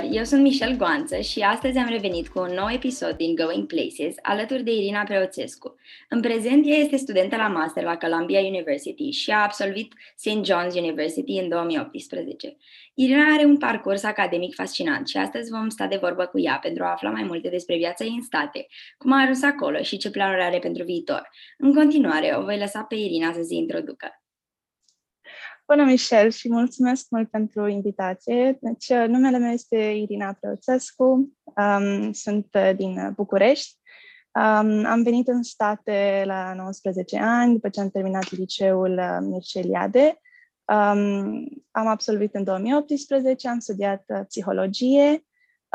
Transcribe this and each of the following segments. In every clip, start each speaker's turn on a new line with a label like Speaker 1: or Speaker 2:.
Speaker 1: tuturor! Eu sunt Michelle Goanță și astăzi am revenit cu un nou episod din Going Places alături de Irina Preoțescu. În prezent, ea este studentă la master la Columbia University și a absolvit St. John's University în 2018. Irina are un parcurs academic fascinant și astăzi vom sta de vorbă cu ea pentru a afla mai multe despre viața ei în state, cum a ajuns acolo și ce planuri are pentru viitor. În continuare, o voi lăsa pe Irina să se introducă.
Speaker 2: Bună, Michel, și mulțumesc mult pentru invitație. Deci, uh, numele meu este Irina Preoțescu, um, sunt uh, din București. Um, am venit în state la 19 ani, după ce am terminat liceul uh, Mircea Um, am absolvit în 2018, am studiat uh, psihologie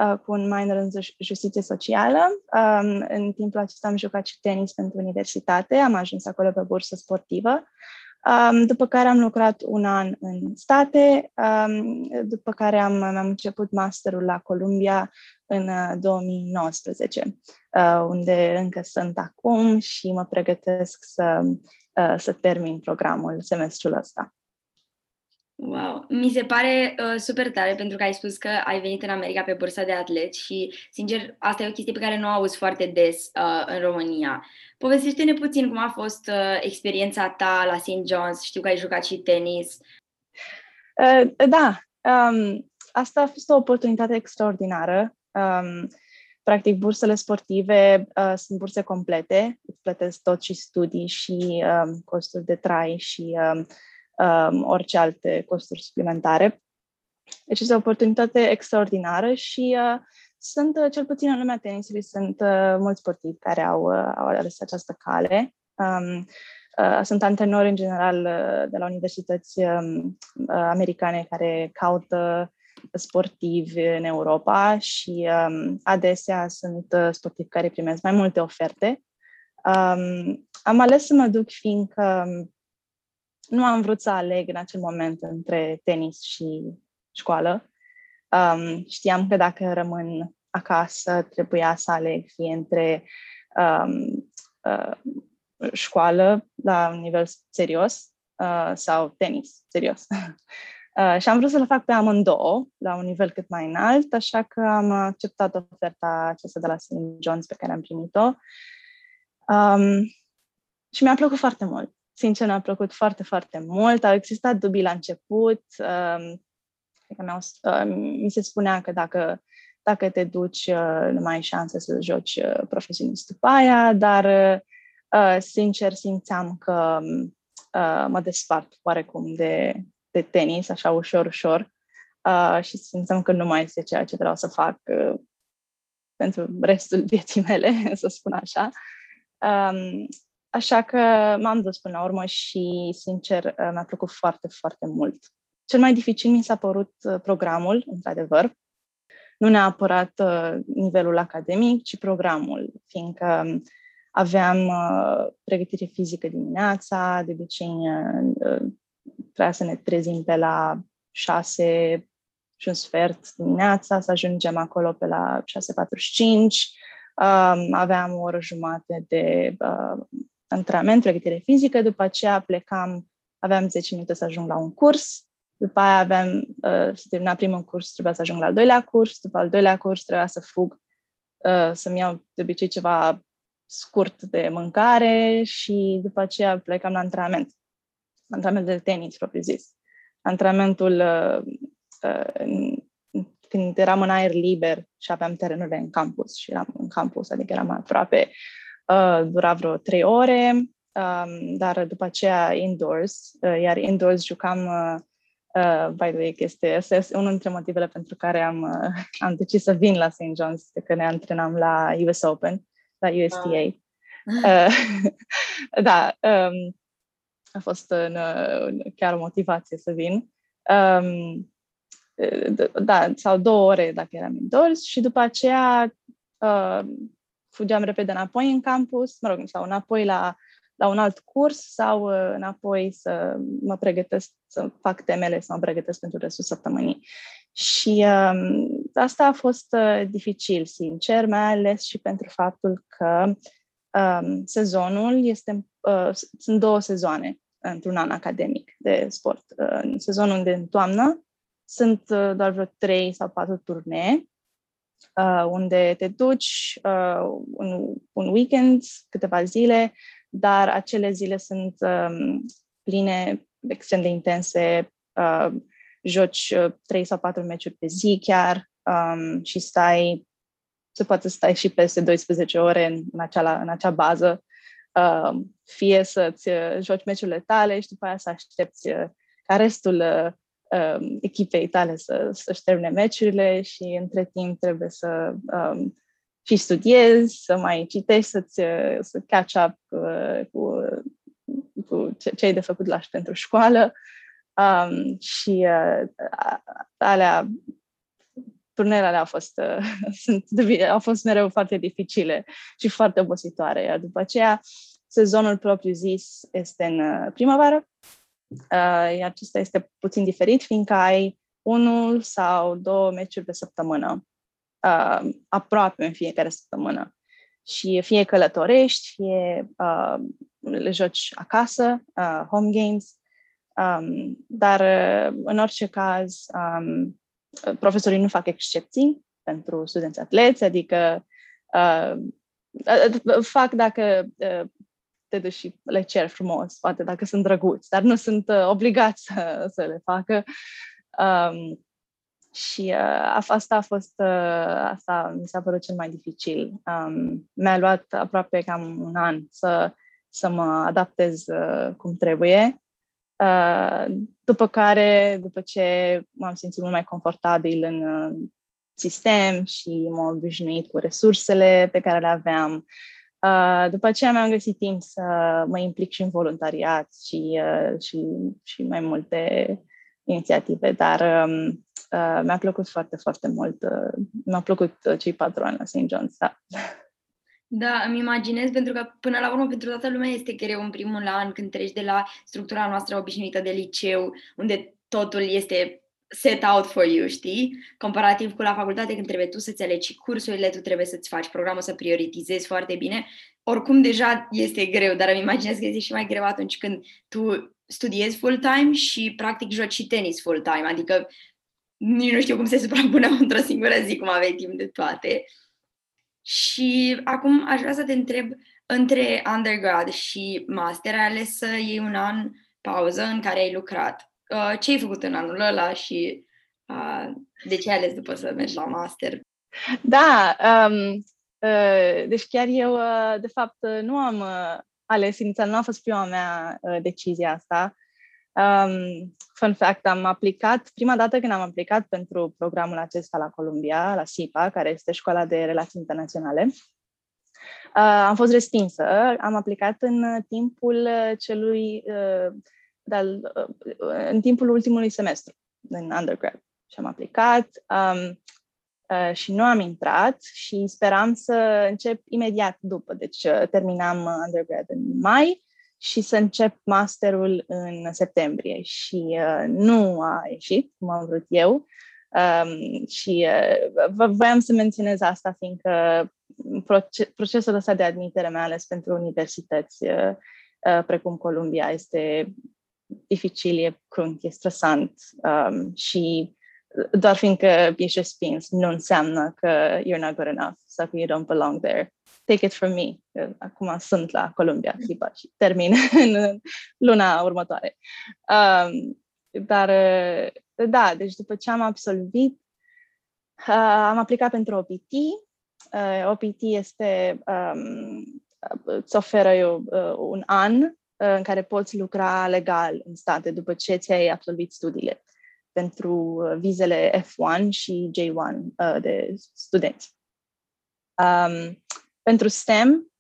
Speaker 2: uh, cu un minor în justiție socială. Um, în timpul acesta am jucat și tenis pentru universitate, am ajuns acolo pe bursă sportivă Um, după care am lucrat un an în state, um, după care am, am început masterul la Columbia în 2019, uh, uh, unde încă sunt acum și mă pregătesc să, uh, să termin programul semestrul ăsta.
Speaker 1: Wow! Mi se pare uh, super tare pentru că ai spus că ai venit în America pe bursa de atlet și, sincer, asta e o chestie pe care nu o auzi foarte des uh, în România. Povestește-ne puțin cum a fost uh, experiența ta la St. John's. Știu că ai jucat și tenis.
Speaker 2: Uh, da, um, asta a fost o oportunitate extraordinară. Um, practic, bursele sportive uh, sunt burse complete, îți plătesc tot și studii și um, costuri de trai și um, um, orice alte costuri suplimentare. Deci este o oportunitate extraordinară și uh, sunt, uh, cel puțin în lumea tenisului, sunt uh, mulți sportivi care au, uh, au ales această cale. Um, uh, sunt antrenori în general uh, de la universități um, uh, americane care caută sportivi în Europa și um, adesea sunt uh, sportivi care primesc mai multe oferte. Um, am ales să mă duc fiindcă um, nu am vrut să aleg în acel moment între tenis și școală. Um, știam că dacă rămân acasă, trebuia să aleg fie între um, uh, școală la un nivel serios uh, sau tenis serios. uh, și am vrut să le fac pe amândouă la un nivel cât mai înalt, așa că am acceptat oferta aceasta de la St. John's pe care am primit-o. Um, și mi-a plăcut foarte mult. Sincer, mi-a plăcut foarte, foarte mult. Au existat dubii la început. Um, uh, mi se spunea că dacă, dacă te duci, uh, nu mai ai șanse să joci uh, profesionist după aia, dar uh, sincer simțeam că uh, mă despart oarecum de, de tenis, așa ușor, ușor. Uh, și simțeam că nu mai este ceea ce vreau să fac uh, pentru restul vieții mele, să spun așa. Um, Așa că m-am dus până la urmă și, sincer, uh, mi-a plăcut foarte, foarte mult. Cel mai dificil mi s-a părut uh, programul, într-adevăr. Nu neapărat uh, nivelul academic, ci programul, fiindcă um, aveam pregătire fizică dimineața, de obicei trebuia să ne trezim pe la 6 și un sfert dimineața, să ajungem acolo pe la 6.45. Um, aveam o oră jumate de antrenament, pregătire fizică, după aceea plecam, aveam 10 minute să ajung la un curs, după aia aveam, uh, să termina primul curs, trebuia să ajung la al doilea curs, după al doilea curs trebuia să fug, uh, să-mi iau de obicei ceva scurt de mâncare și după aceea plecam la antrenament. Antrenament de tenis, propriu zis. Antrenamentul uh, uh, când eram în aer liber și aveam terenurile în campus și eram în campus, adică eram aproape uh, dura vreo trei ore, um, dar după aceea indoors, uh, iar indoors jucam, uh, uh, by the way, este, este unul dintre motivele pentru care am, uh, am decis să vin la St. John's, de că ne antrenam la US Open, la USTA. Ah. Uh, da, um, a fost în, uh, chiar o motivație să vin. Um, da, sau două ore dacă eram indoors și după aceea uh, fugeam repede înapoi în campus, mă rog, sau înapoi la, la un alt curs sau uh, înapoi să mă pregătesc, să fac temele, să mă pregătesc pentru restul săptămânii. Și um, asta a fost uh, dificil, sincer, mai ales și pentru faptul că um, sezonul este, uh, sunt două sezoane într-un an academic de sport. Uh, sezonul de toamnă sunt uh, doar vreo trei sau patru turnee uh, unde te duci uh, un, un weekend, câteva zile, dar acele zile sunt um, pline, extrem de intense, uh, joci uh, trei sau patru meciuri pe zi chiar um, și stai, se poate stai și peste 12 ore în, în, acea, în acea bază, uh, fie să-ți uh, joci meciurile tale și după aia să aștepți uh, ca restul uh, um, echipei tale să, să-și termine meciurile și între timp trebuie să um, și studiezi, să mai citești, să-ți, să catch up uh, cu, cu ce ai de făcut la pentru școală. Um, și uh, alea, turnele alea au fost, uh, sunt, au fost mereu foarte dificile și foarte obositoare. Iar după aceea, sezonul propriu zis este în uh, primăvară Uh, iar acesta este puțin diferit, fiindcă ai unul sau două meciuri pe săptămână, uh, aproape în fiecare săptămână. Și fie călătorești, fie uh, le joci acasă, uh, home games, um, dar uh, în orice caz um, profesorii nu fac excepții pentru studenți atleți, adică uh, uh fac dacă uh, te duci și le cer frumos, poate dacă sunt drăguți, dar nu sunt uh, obligați să, să le facă. Um, și uh, asta a fost, uh, asta mi s-a părut cel mai dificil. Um, mi-a luat aproape cam un an să, să mă adaptez uh, cum trebuie. Uh, după care, după ce m-am simțit mult mai confortabil în uh, sistem și m-am obișnuit cu resursele pe care le aveam, Uh, după aceea mi-am găsit timp să mă implic și în voluntariat și, uh, și, și mai multe inițiative, dar um, uh, mi-a plăcut foarte, foarte mult. Uh, mi-a plăcut uh, cei patru ani la St. John's, da.
Speaker 1: Da, îmi imaginez, pentru că până la urmă pentru toată lumea este greu în primul an când treci de la structura noastră obișnuită de liceu, unde totul este set out for you, știi? Comparativ cu la facultate când trebuie tu să-ți alegi cursurile, tu trebuie să-ți faci programul, să prioritizezi foarte bine. Oricum deja este greu, dar îmi imaginez că este și mai greu atunci când tu studiezi full-time și practic joci și tenis full-time, adică nici nu știu cum se suprapune într-o singură zi, cum aveai timp de toate. Și acum aș vrea să te întreb, între undergrad și master, ai ales să iei un an pauză în care ai lucrat uh, ce ai făcut în anul ăla și uh, de ce ai ales după să mergi la master?
Speaker 2: Da, um, uh, deci chiar eu, uh, de fapt, uh, nu am uh, ales inițial, nu a fost prima mea uh, decizie asta. Um, fun fact, am aplicat, prima dată când am aplicat pentru programul acesta la Columbia, la SIPA, care este Școala de Relații Internaționale, uh, am fost respinsă. Am aplicat în timpul celui uh, dar uh, în timpul ultimului semestru în undergrad și am aplicat um, uh, și nu am intrat și speram să încep imediat după. Deci uh, terminam undergrad în mai și să încep masterul în septembrie și uh, nu a ieșit cum am vrut eu. Um, și uh, voiam să menționez asta fiindcă procesul ăsta de admitere, mai ales pentru universități uh, uh, precum Columbia, este dificil, e crunt, e stresant um, și doar fiindcă ești respins nu înseamnă că you're not good enough sau că you don't belong there. Take it from me. Acum sunt la Columbia clipa și termin în luna următoare. Um, dar, da, deci după ce am absolvit, uh, am aplicat pentru OPT. Uh, OPT este, um, îți oferă eu, uh, un an în care poți lucra legal în state după ce ți-ai absolvit studiile pentru uh, vizele F1 și J1 uh, de studenți. Um, pentru STEM,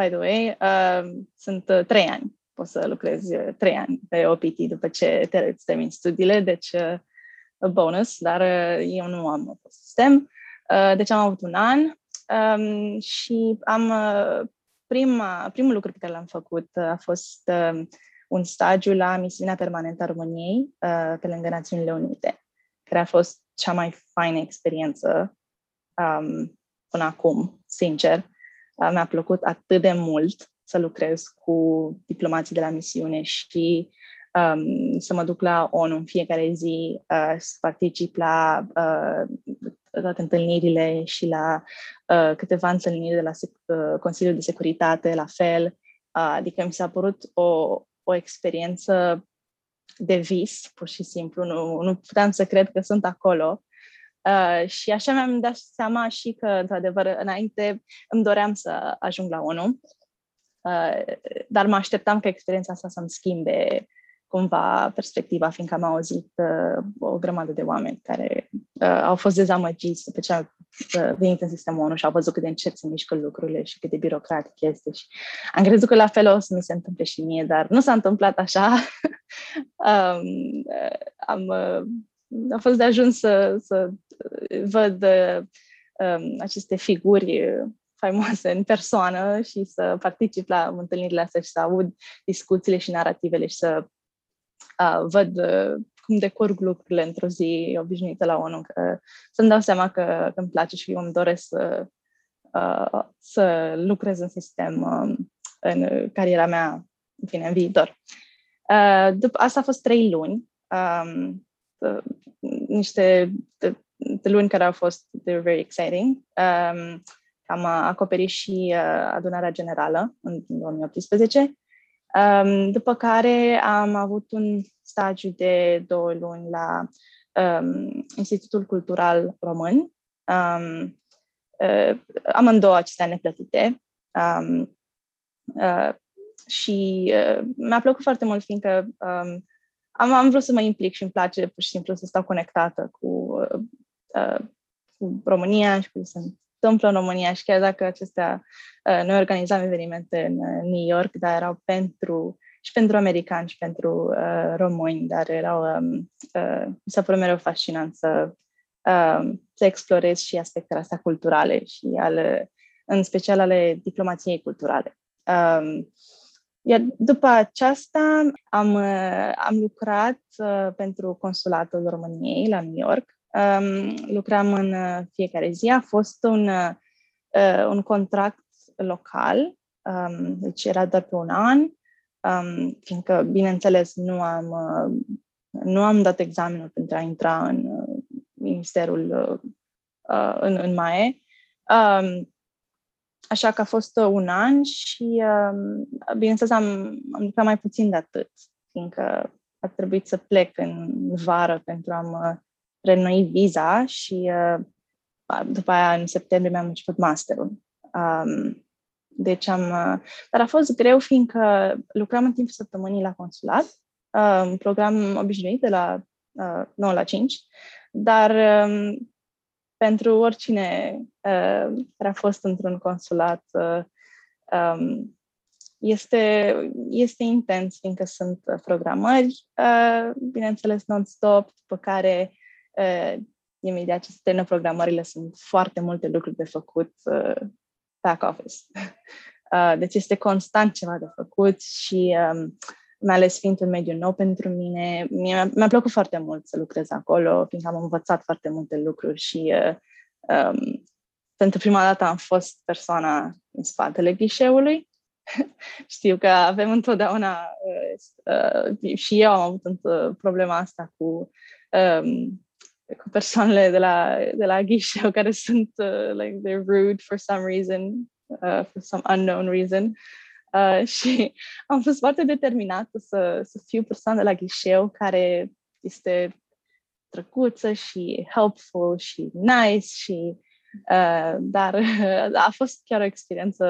Speaker 2: by the way, um, sunt uh, trei ani. Poți să lucrezi uh, trei ani pe OPT după ce te termini studiile, deci uh, bonus, dar uh, eu nu am fost STEM. Uh, deci am avut un an um, și am uh, prima, primul lucru pe care l-am făcut uh, a fost uh, un stagiu la misiunea permanentă a României uh, pe lângă Națiunile Unite, care a fost cea mai faină experiență um, până acum, sincer. Uh, mi-a plăcut atât de mult să lucrez cu diplomații de la misiune și um, să mă duc la ONU în fiecare zi, uh, să particip la uh, toate întâlnirile și la uh, câteva întâlniri de la uh, Consiliul de Securitate, la fel. Uh, adică mi s-a părut o, o experiență de vis, pur și simplu. Nu, nu puteam să cred că sunt acolo. Uh, și așa mi-am dat seama și că, într-adevăr, înainte îmi doream să ajung la ONU, uh, dar mă așteptam ca experiența asta să-mi schimbe cumva perspectiva, fiindcă am auzit uh, o grămadă de oameni care uh, au fost dezamăgiți după ce au uh, venit în sistemul ONU și au văzut cât de încet se mișcă lucrurile și cât de birocratic este. Și am crezut că la fel o să mi se întâmple și mie, dar nu s-a întâmplat așa. um, uh, am, uh, a fost de ajuns să, să văd uh, um, aceste figuri faimoase în persoană și să particip la întâlnirile astea și să aud discuțiile și narativele și să uh, văd uh, cum decurg lucrurile într-o zi obișnuită la ONU, că să-mi dau seama că, că îmi place și eu îmi doresc să, uh, să lucrez în sistem uh, în cariera mea, în fine, în viitor. Uh, după, asta a fost trei luni, um, uh, niște de, de luni care au fost they were very exciting. Um, am acoperit și uh, adunarea generală în 2018 Um, după care am avut un stagiu de două luni la um, Institutul Cultural Român. Um, uh, amândouă acestea neplătite. Um, uh, și uh, mi-a plăcut foarte mult, fiindcă um, am, am vrut să mă implic și îmi place pur și simplu să stau conectată cu, uh, uh, cu România și cu sunt întâmplă în România și chiar dacă acestea, uh, noi organizam evenimente în uh, New York, dar erau pentru și pentru americani și pentru uh, români, dar erau, um, uh, mi s-a părut mereu fascinant să, uh, să explorez și aspectele astea culturale și ale, în special ale diplomației culturale. Um, iar după aceasta am, uh, am lucrat uh, pentru Consulatul României la New York Um, lucram în uh, fiecare zi. A fost un, uh, un contract local, um, deci era doar pe un an, um, fiindcă, bineînțeles, nu am, uh, nu am dat examenul pentru a intra în uh, ministerul uh, în, în MAE. Um, așa că a fost un an și, um, bineînțeles, am, am lucrat mai puțin de atât, fiindcă a trebuit să plec în vară pentru a mă renoi viza și uh, după aia în septembrie mi-am început masterul. Um, deci am... Uh, dar a fost greu fiindcă lucram în timp săptămânii la consulat, uh, un program obișnuit de la uh, 9 la 5, dar um, pentru oricine uh, care a fost într-un consulat uh, um, este, este intens, fiindcă sunt programări, uh, bineînțeles non-stop, după care uh, imediat ce se termină programările, sunt foarte multe lucruri de făcut uh, back office. Uh, deci este constant ceva de făcut și um, mai ales fiind un mediu nou pentru mine, mi-a, mi-a plăcut foarte mult să lucrez acolo, fiindcă am învățat foarte multe lucruri și uh, um, pentru prima dată am fost persoana în spatele ghișeului. Știu că avem întotdeauna, uh, uh, și eu am avut uh, problema asta cu um, cu persoanele de la, de la ghișeu care sunt uh, like they're rude for some reason, uh, for some unknown reason. Uh, și am fost foarte determinată să, să fiu persoană de la ghișeu care este drăguță și helpful și nice și uh, dar uh, a fost chiar o experiență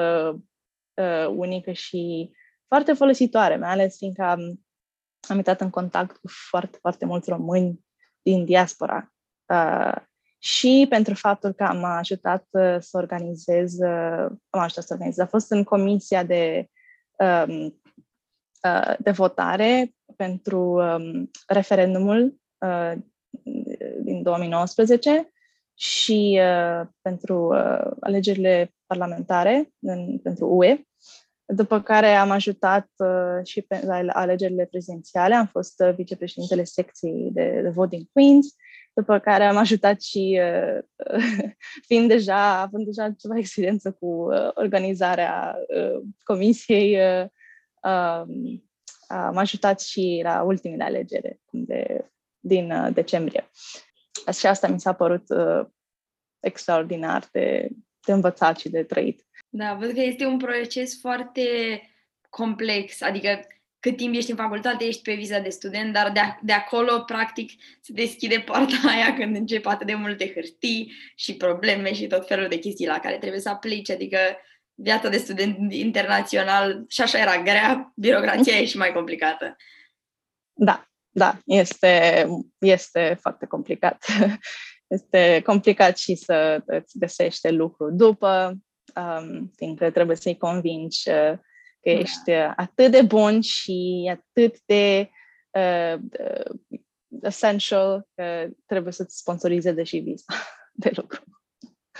Speaker 2: uh, unică și foarte folositoare, mai ales fiindcă am, am intrat în contact cu foarte, foarte mulți români din diaspora. Uh, și pentru faptul că am ajutat uh, să organizez, uh, am ajutat să organizez, a fost în comisia de, um, uh, de votare pentru um, referendumul uh, din 2019 și uh, pentru uh, alegerile parlamentare în, pentru UE. După care am ajutat uh, și pe, la alegerile prezidențiale, am fost uh, vicepreședintele secției de, de Voting Queens, după care am ajutat și, uh, fiind deja, având deja ceva experiență cu uh, organizarea uh, comisiei, uh, um, m-a ajutat și la ultimele alegeri de, din uh, decembrie. Și asta mi s-a părut uh, extraordinar de, de învățat și de trăit.
Speaker 1: Da, văd că este un proces foarte complex, adică cât timp ești în facultate, ești pe viza de student, dar de, de acolo, practic, se deschide poarta aia când încep atât de multe hârtii și probleme și tot felul de chestii la care trebuie să aplici, adică viața de student internațional și așa era grea, birocrația e și mai complicată.
Speaker 2: Da, da, este, este foarte complicat. Este complicat și să îți găsești lucru după, um, fiindcă trebuie să-i convingi uh, că da. ești uh, atât de bun și atât de uh, uh, essential că trebuie să-ți sponsorizeze și visa de lucru.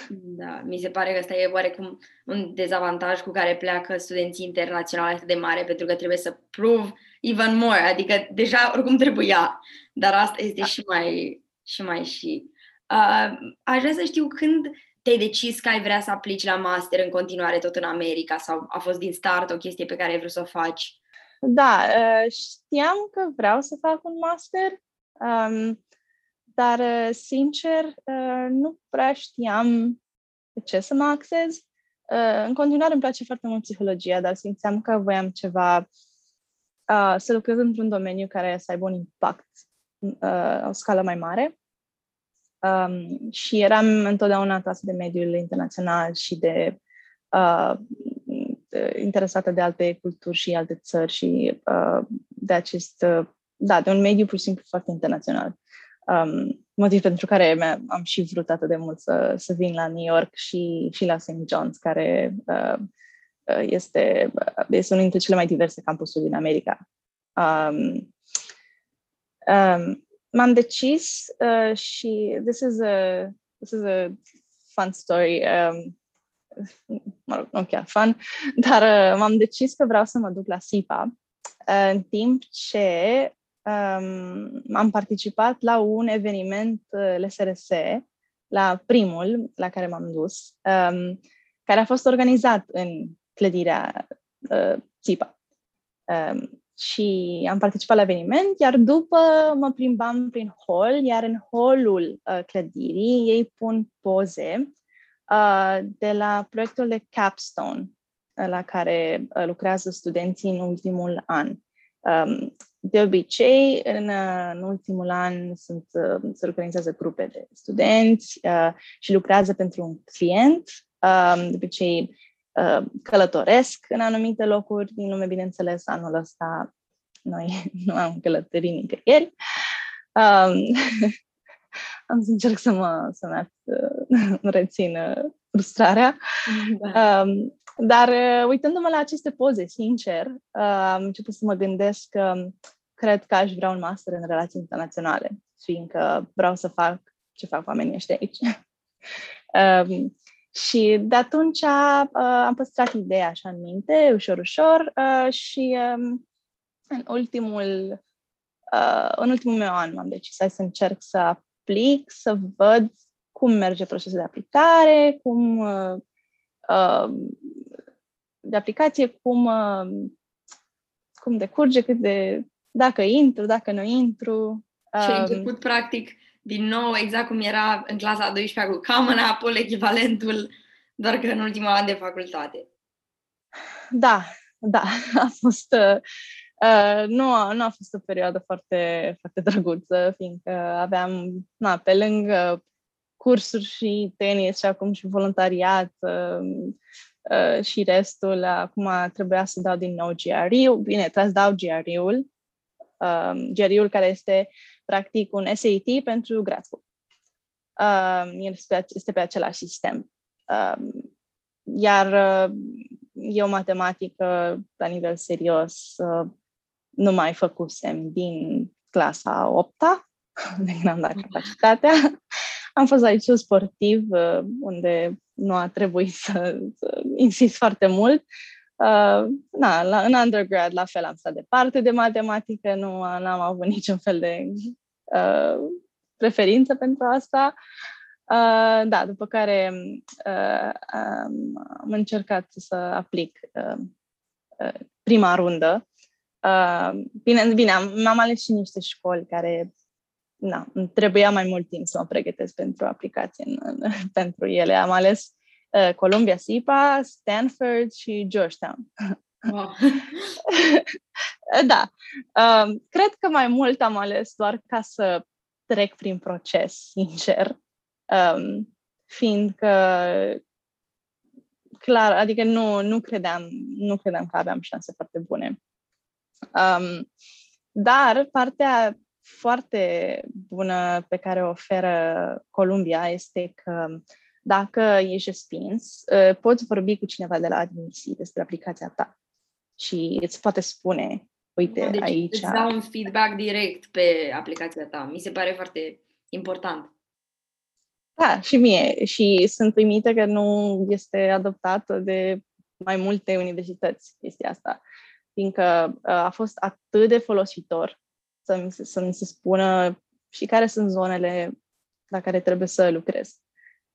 Speaker 1: Da, mi se pare că ăsta e oarecum un dezavantaj cu care pleacă studenții internaționali atât de mare, pentru că trebuie să prove even more, adică deja oricum trebuia, dar asta este da. și mai și mai și. Uh, aș vrea să știu când te-ai decis că ai vrea să aplici la master în continuare tot în America sau a fost din start o chestie pe care ai vrut să o faci?
Speaker 2: Da, uh, știam că vreau să fac un master, um, dar, uh, sincer, uh, nu prea știam pe ce să mă axez. În continuare îmi place foarte mult psihologia, dar simțeam că voiam ceva, să lucrez într-un domeniu care să aibă un impact o scală mai mare. Um, și eram întotdeauna atrasă de mediul internațional și de, uh, de interesată de alte culturi și alte țări și uh, de acest, uh, da, de un mediu pur și simplu foarte internațional. Um, motiv pentru care am și vrut atât de mult să, să vin la New York și, și la St. John's, care uh, este, este unul dintre cele mai diverse campusuri din America. Um, um, m-am decis uh, și this is a this is a fun story. Um, mă rog, nu chiar fun, dar uh, m-am decis că vreau să mă duc la SIPA uh, în timp ce um, am participat la un eveniment uh, LSRS, la primul la care m-am dus, um, care a fost organizat în clădirea uh, SIPA. Um, și am participat la eveniment, iar după mă plimbam prin hall, iar în hallul uh, clădirii ei pun poze uh, de la proiectul de capstone uh, la care uh, lucrează studenții în ultimul an. Um, de obicei, în, uh, în ultimul an sunt, uh, se organizează grupe de studenți uh, și lucrează pentru un client. Uh, de obicei, Uh, călătoresc în anumite locuri din lume, bineînțeles, anul ăsta noi nu am călătorit nicăieri. Um, am să încerc să mă, să mă uh, rețin uh, frustrarea. Da. Um, dar uitându-mă la aceste poze, sincer, uh, am început să mă gândesc că cred că aș vrea un master în relații internaționale, fiindcă vreau să fac ce fac oamenii ăștia aici. um, și de atunci uh, am păstrat ideea așa în minte, ușor, ușor, uh, și um, în ultimul, uh, în ultimul meu an m-am decis să încerc să aplic, să văd cum merge procesul de aplicare, cum uh, uh, de aplicație, cum, uh, cum decurge, cât de, dacă intru, dacă nu intru.
Speaker 1: Și ai um, început, practic, din nou, exact cum era în clasa a 12 cu Common Apple, echivalentul, doar că în ultima an de facultate.
Speaker 2: Da, da, a fost... Uh, uh, nu, a, nu a fost o perioadă foarte, foarte drăguță, fiindcă aveam, na, pe lângă cursuri și tenis și acum și voluntariat uh, uh, și restul, acum trebuia să dau din nou GRE-ul. Bine, trebuie să dau GRE-ul, um, GRE-ul care este practic un SAT pentru grad school. Um, este, este pe același sistem. Um, iar uh, eu matematică la nivel serios uh, nu mai făcusem din clasa 8 de când am dat capacitatea. Am fost aici sportiv, uh, unde nu a trebuit să, să insist foarte mult. Uh, na, la, în undergrad, la fel, am stat departe de matematică, nu am avut niciun fel de uh, preferință pentru asta. Uh, da, după care uh, um, am încercat să aplic uh, uh, prima rundă Uh, bine, bine am, am ales și niște școli care na, îmi trebuia mai mult timp să mă pregătesc pentru aplicație în, în, pentru ele. Am ales uh, Columbia SIPA, Stanford și Georgetown. Wow. da. Uh, cred că mai mult am ales doar ca să trec prin proces, sincer. Um, fiindcă clar, adică nu, nu credeam, nu credeam că aveam șanse foarte bune. Um, dar partea foarte bună pe care o oferă Columbia este că dacă ești respins, uh, poți vorbi cu cineva de la admisii despre aplicația ta și îți poate spune, uite,
Speaker 1: deci
Speaker 2: aici...
Speaker 1: Îți dau un feedback direct pe aplicația ta. Mi se pare foarte important.
Speaker 2: Da, și mie. Și sunt uimită că nu este adoptată de mai multe universități chestia asta, fiindcă uh, a fost atât de folositor să mi se, să mi se spună și care sunt zonele la care trebuie să lucrez.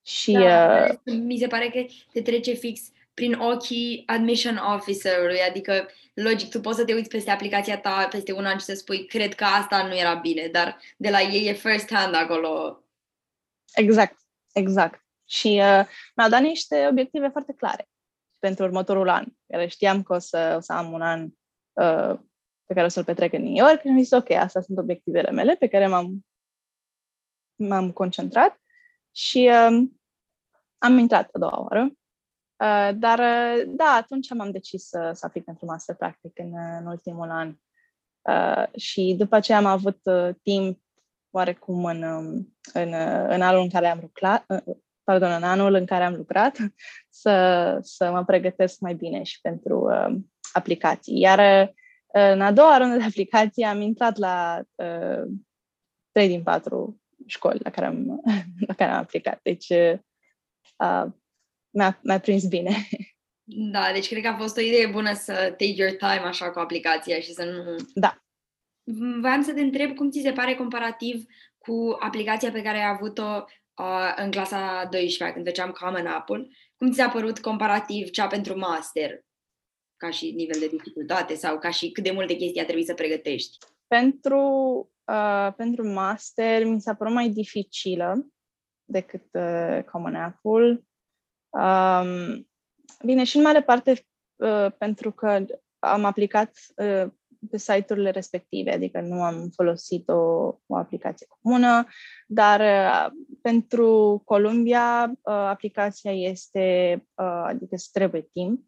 Speaker 2: Și,
Speaker 1: da, uh, mi se pare că te trece fix prin ochii admission officerului, adică logic tu poți să te uiți peste aplicația ta peste un an și să spui cred că asta nu era bine, dar de la ei e first hand acolo.
Speaker 2: Exact, exact. Și uh, mi-au dat niște obiective foarte clare pentru următorul an, care știam că o să, o să am un an uh, pe care o să-l petrec în New York și am zis, ok, astea sunt obiectivele mele pe care m-am, m-am concentrat și uh, am intrat a doua oară. Uh, dar, uh, da, atunci m-am decis să, să aplic pentru master practic în, în ultimul an. Uh, și după aceea am avut uh, timp oarecum în, um, în, uh, în anul în care am lucrat, uh, pardon, în anul în care am lucrat, să, să mă pregătesc mai bine și pentru uh, aplicații. Iar uh, în a doua rundă de aplicații am intrat la uh, 3 din 4 școli la care am, la care am aplicat. Deci uh, mi-a, mi-a prins bine.
Speaker 1: Da, deci cred că a fost o idee bună să take your time așa cu aplicația și să nu...
Speaker 2: Da.
Speaker 1: Vreau să te întreb cum ți se pare comparativ cu aplicația pe care ai avut-o uh, în clasa 12 când făceam Common Apple. Cum ți s-a părut comparativ cea pentru master? ca și nivel de dificultate sau ca și cât de multe chestii a trebuit să pregătești?
Speaker 2: Pentru, uh, pentru master mi s-a părut mai dificilă decât uh, Common Apple. Um, bine, și în mare parte uh, pentru că am aplicat uh, pe site-urile respective, adică nu am folosit o, o aplicație comună, dar uh, pentru Columbia uh, aplicația este, uh, adică îți trebuie timp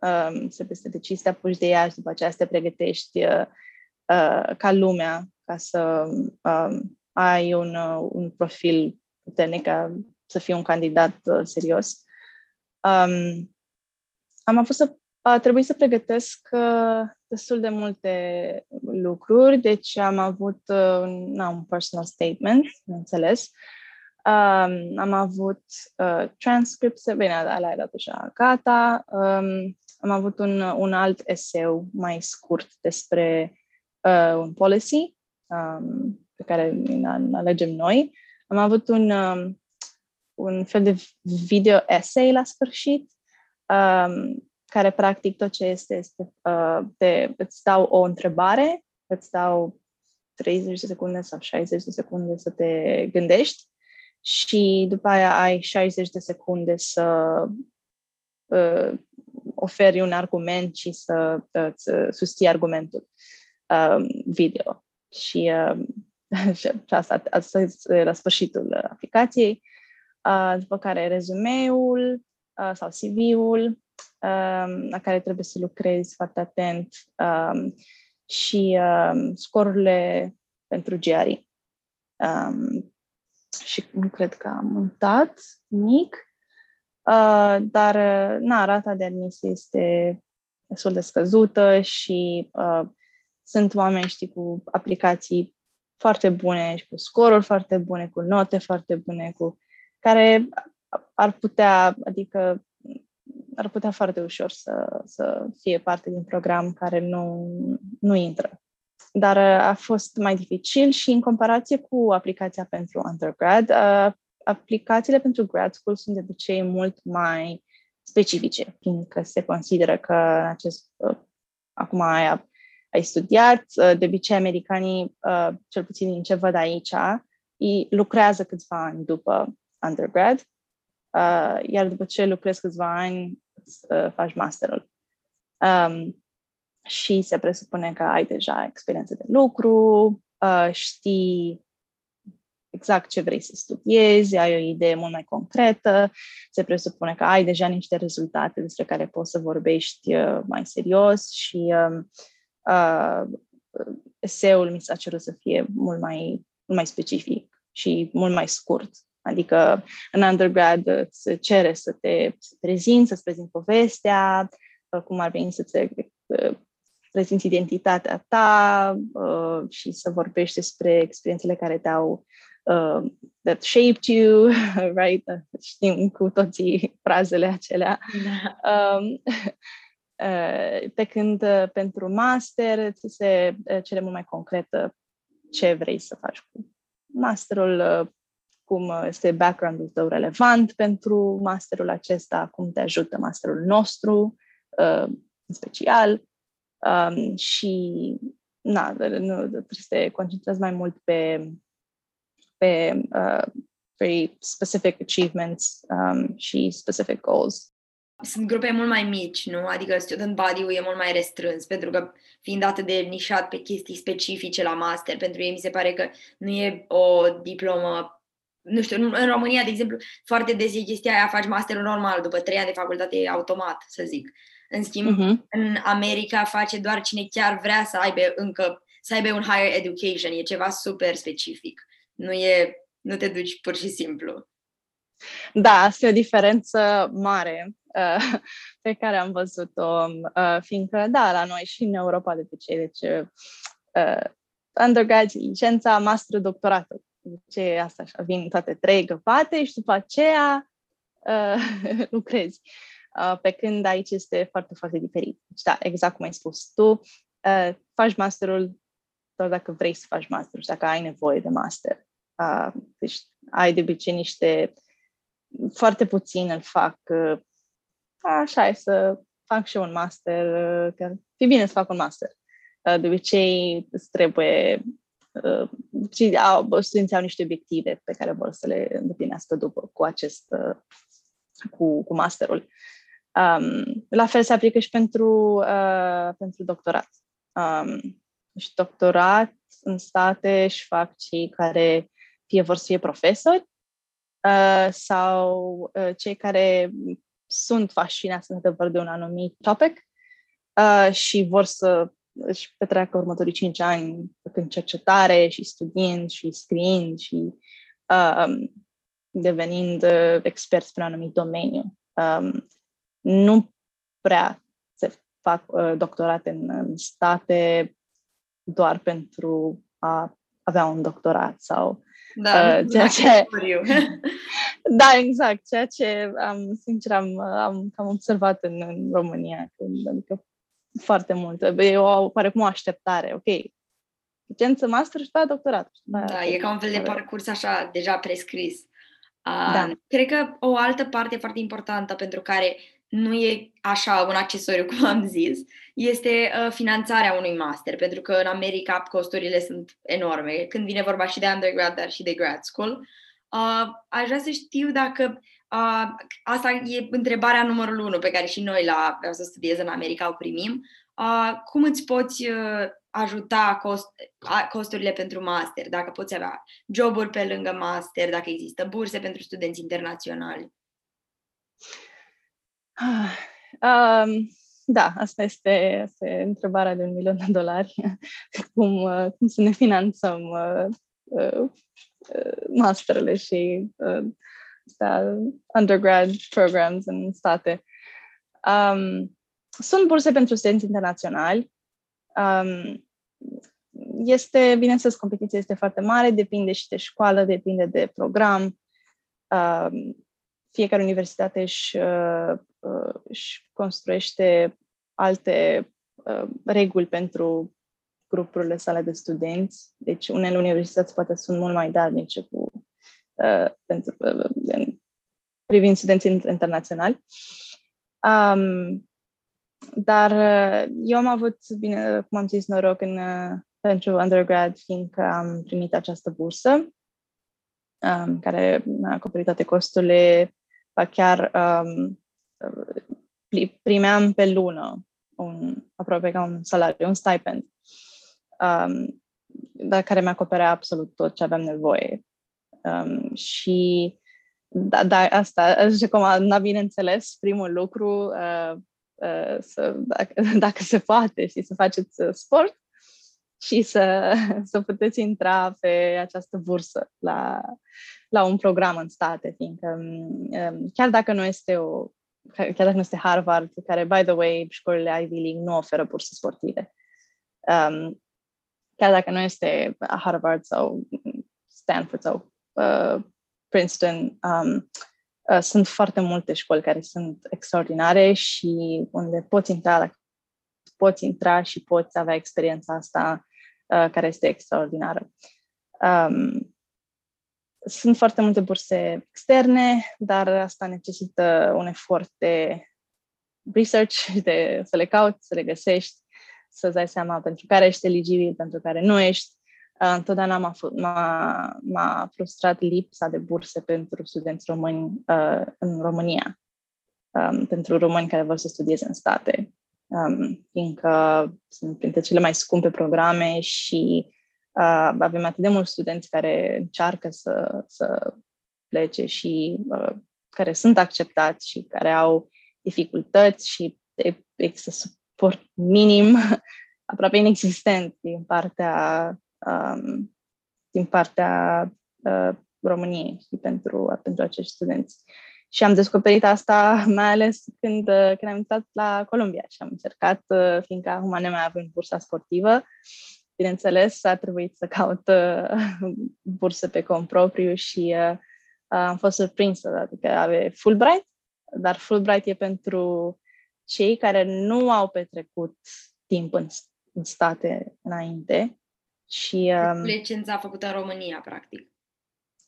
Speaker 2: um, să te decizi să te apuci de ea și după aceea să te pregătești uh, uh, ca lumea, ca să um, ai un, uh, un profil puternic, ca să fii un candidat uh, serios. Um, am avut să a trebuit să pregătesc uh, destul de multe lucruri, deci am avut uh, na, un personal statement, înțeles. Um, am avut uh, transcripts, bine, alea era deja gata. Um, am avut un, un alt eseu mai scurt despre uh, un policy um, pe care îl alegem noi. Am avut un, um, un fel de video essay la sfârșit, um, care practic tot ce este, este uh, de, îți dau o întrebare, îți dau 30 de secunde sau 60 de secunde să te gândești și după aia ai 60 de secunde să uh, oferi un argument și să îți susții argumentul um, video. Și, um, și asta, asta este la sfârșitul aplicației. Uh, după care rezumeul uh, sau CV-ul um, la care trebuie să lucrezi foarte atent um, și um, scorurile pentru GRE. Um, și nu cred că am uitat nimic. Uh, dar, uh, na, rata de admisie este destul de scăzută și uh, sunt oameni, știi, cu aplicații foarte bune și cu scoruri foarte bune, cu note foarte bune, cu care ar putea, adică ar putea foarte ușor să, să fie parte din program care nu, nu intră. Dar uh, a fost mai dificil și în comparație cu aplicația pentru undergrad, aplicațiile pentru grad school sunt de obicei mult mai specifice, fiindcă se consideră că în acest, uh, acum ai, ai studiat. Uh, de obicei, americanii, uh, cel puțin din ce văd aici, ei lucrează câțiva ani după undergrad, uh, iar după ce lucrezi câțiva ani, uh, faci masterul. Um, și se presupune că ai deja experiență de lucru, uh, știi exact ce vrei să studiezi, ai o idee mult mai concretă, se presupune că ai deja niște rezultate despre care poți să vorbești uh, mai serios și uh, uh, eseul mi s-a cerut să fie mult mai, mult mai specific și mult mai scurt. Adică în undergrad îți cere să te, să te prezinți, să-ți prezinți povestea, uh, cum ar veni să-ți uh, prezinți identitatea ta uh, și să vorbești despre experiențele care te-au uh, that shaped you, right? Știm cu toții frazele acelea. Da. Um, uh, pe când uh, pentru master ți se uh, cere mult mai concretă ce vrei să faci cu masterul, uh, cum este background-ul tău relevant pentru masterul acesta, cum te ajută masterul nostru, uh, în special. Um, și na, nu, trebuie să te concentrezi mai mult pe pe uh, very specific achievements um, și specific goals.
Speaker 1: Sunt grupe mult mai mici, nu? Adică student body-ul e mult mai restrâns, pentru că fiind atât de nișat pe chestii specifice la master, pentru ei mi se pare că nu e o diplomă nu știu, în România, de exemplu, foarte des e chestia aia, faci masterul normal, după trei ani de facultate e automat, să zic. În schimb, uh-huh. în America face doar cine chiar vrea să aibă încă, să aibă un higher education, e ceva super specific. Nu e, nu te duci pur și simplu.
Speaker 2: Da, asta e o diferență mare uh, pe care am văzut-o, uh, fiindcă, da, la noi și în Europa de obicei, deci uh, undergrad, licența, master, doctoratul. Deci asta așa, vin toate trei găpate și după aceea uh, lucrezi. Uh, pe când aici este foarte, foarte diferit. Deci, da, exact cum ai spus tu, uh, faci masterul doar dacă vrei să faci master și dacă ai nevoie de master. Uh, deci ai de obicei niște, foarte puțin îl fac, uh, așa e să fac și un master, uh, că e bine să fac un master. Uh, de obicei îți trebuie, uh, și au, studenții au niște obiective pe care vor să le îndeplinească după cu acest, uh, cu, cu masterul. Um, la fel se aplică și pentru, uh, pentru doctorat. Um, și doctorat în state și fac cei care fie vor să fie profesori uh, sau uh, cei care sunt fascinați într-adevăr de un anumit topic uh, și vor să își petreacă următorii cinci ani în cercetare și studiind și scriind și uh, devenind uh, experți pe un anumit domeniu. Um, nu prea se fac uh, doctorate în, în state doar pentru a avea un doctorat sau
Speaker 1: da, uh, ceea ce...
Speaker 2: da, exact, ceea ce am, sincer, am, am cam observat în, în România, când, adică foarte mult. E o, cum o așteptare, ok, licență master și după doctorat.
Speaker 1: Da, da e ca un fel de parcurs așa, deja prescris. Uh, da. Cred că o altă parte foarte importantă pentru care nu e așa un accesoriu, cum am zis, este uh, finanțarea unui master, pentru că în America costurile sunt enorme, când vine vorba și de undergrad, dar și de grad school. Uh, aș vrea să știu dacă uh, asta e întrebarea numărul unu pe care și noi la vreau să studiez în America o primim. Uh, cum îți poți uh, ajuta cost, uh, costurile pentru master, dacă poți avea joburi pe lângă master, dacă există burse pentru studenți internaționali?
Speaker 2: Um, da, asta este, este întrebarea de un milion de dolari. cum, uh, cum să ne finanțăm uh, uh, masterele și uh, undergrad programs în state. Um, sunt burse pentru studenți internaționali. Um, este, bineînțeles, competiția este foarte mare, depinde și de școală, depinde de program. Um, fiecare universitate își, uh, uh, își construiește alte uh, reguli pentru grupurile sale de studenți. Deci unele universități poate sunt mult mai darnice cu, uh, pentru, uh, privind studenții internaționali. Um, dar eu am avut, bine, cum am zis, noroc în, pentru undergrad, fiindcă am primit această bursă um, care mi-a acoperit toate costurile, chiar um, primeam pe lună un, aproape ca un salariu, un stipend, um, dar care mi acoperea absolut tot ce aveam nevoie. Um, și da, da, asta, zice cum n-a bineînțeles, primul lucru, uh, uh, să, dacă, dacă se poate și să faceți uh, sport și să, să puteți intra pe această bursă la, la un program în state, fiindcă um, um chiar dacă nu este o chiar dacă nu este Harvard, care, by the way, școlile Ivy League nu oferă burse sportive. Um, chiar dacă nu este Harvard sau Stanford sau uh, Princeton, um, uh, sunt foarte multe școli care sunt extraordinare și unde poți intra, poți intra și poți avea experiența asta uh, care este extraordinară. Um, sunt foarte multe burse externe, dar asta necesită un efort de research, de să le cauți, să le găsești, să-ți dai seama pentru care ești eligibil, pentru care nu ești. Uh, întotdeauna m-a, m-a, m-a frustrat lipsa de burse pentru studenți români uh, în România, um, pentru români care vor să studieze în state, um, fiindcă sunt printre cele mai scumpe programe și Uh, avem atât de mulți studenți care încearcă să, să plece și uh, care sunt acceptați și care au dificultăți și există suport minim, aproape inexistent din partea, um, din partea uh, României și pentru, pentru acești studenți. Și am descoperit asta mai ales când, uh, când am intrat la Columbia și am încercat, uh, fiindcă acum ne mai avem bursa sportivă, bineînțeles, a trebuit să caut uh, burse pe cont propriu și uh, am fost surprinsă, adică are Fulbright, dar Fulbright e pentru cei care nu au petrecut timp în, în state înainte. Și,
Speaker 1: um, Licența făcută în România, practic.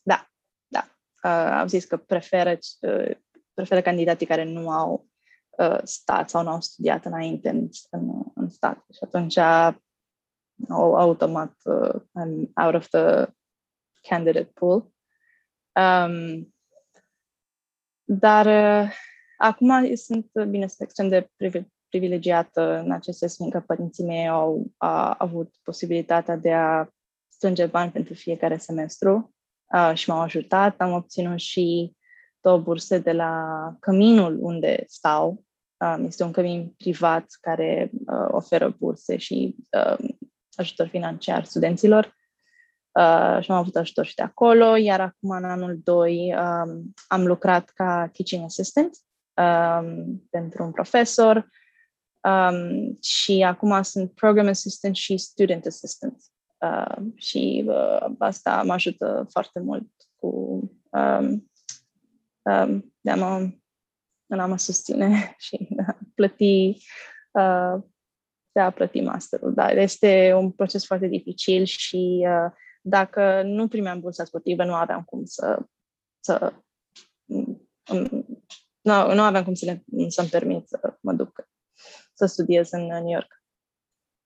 Speaker 2: Da, da. Uh, au zis că preferă, uh, preferă candidații care nu au uh, stat sau nu au studiat înainte în, în, în state. Și atunci automat uh, I'm out of the candidate pool. Um, dar uh, acum sunt, bine, sunt extrem de privilegiată în acest sens, fiindcă părinții mei au a, avut posibilitatea de a strânge bani pentru fiecare semestru uh, și m-au ajutat. Am obținut și două burse de la căminul unde stau. Um, este un cămin privat care uh, oferă burse și uh, ajutor financiar studenților uh, și am avut ajutor și de acolo, iar acum în anul 2 um, am lucrat ca teaching assistant um, pentru un profesor um, și acum sunt program assistant și student assistant uh, și uh, asta mă ajută foarte mult cu um, um, de a mă, a mă susține și a plăti uh, de a plăti masterul. Da, este un proces foarte dificil și uh, dacă nu primeam bursa sportivă, nu aveam cum să, să um, nu, nu aveam cum să le, să-mi permit să mă duc să studiez în New York.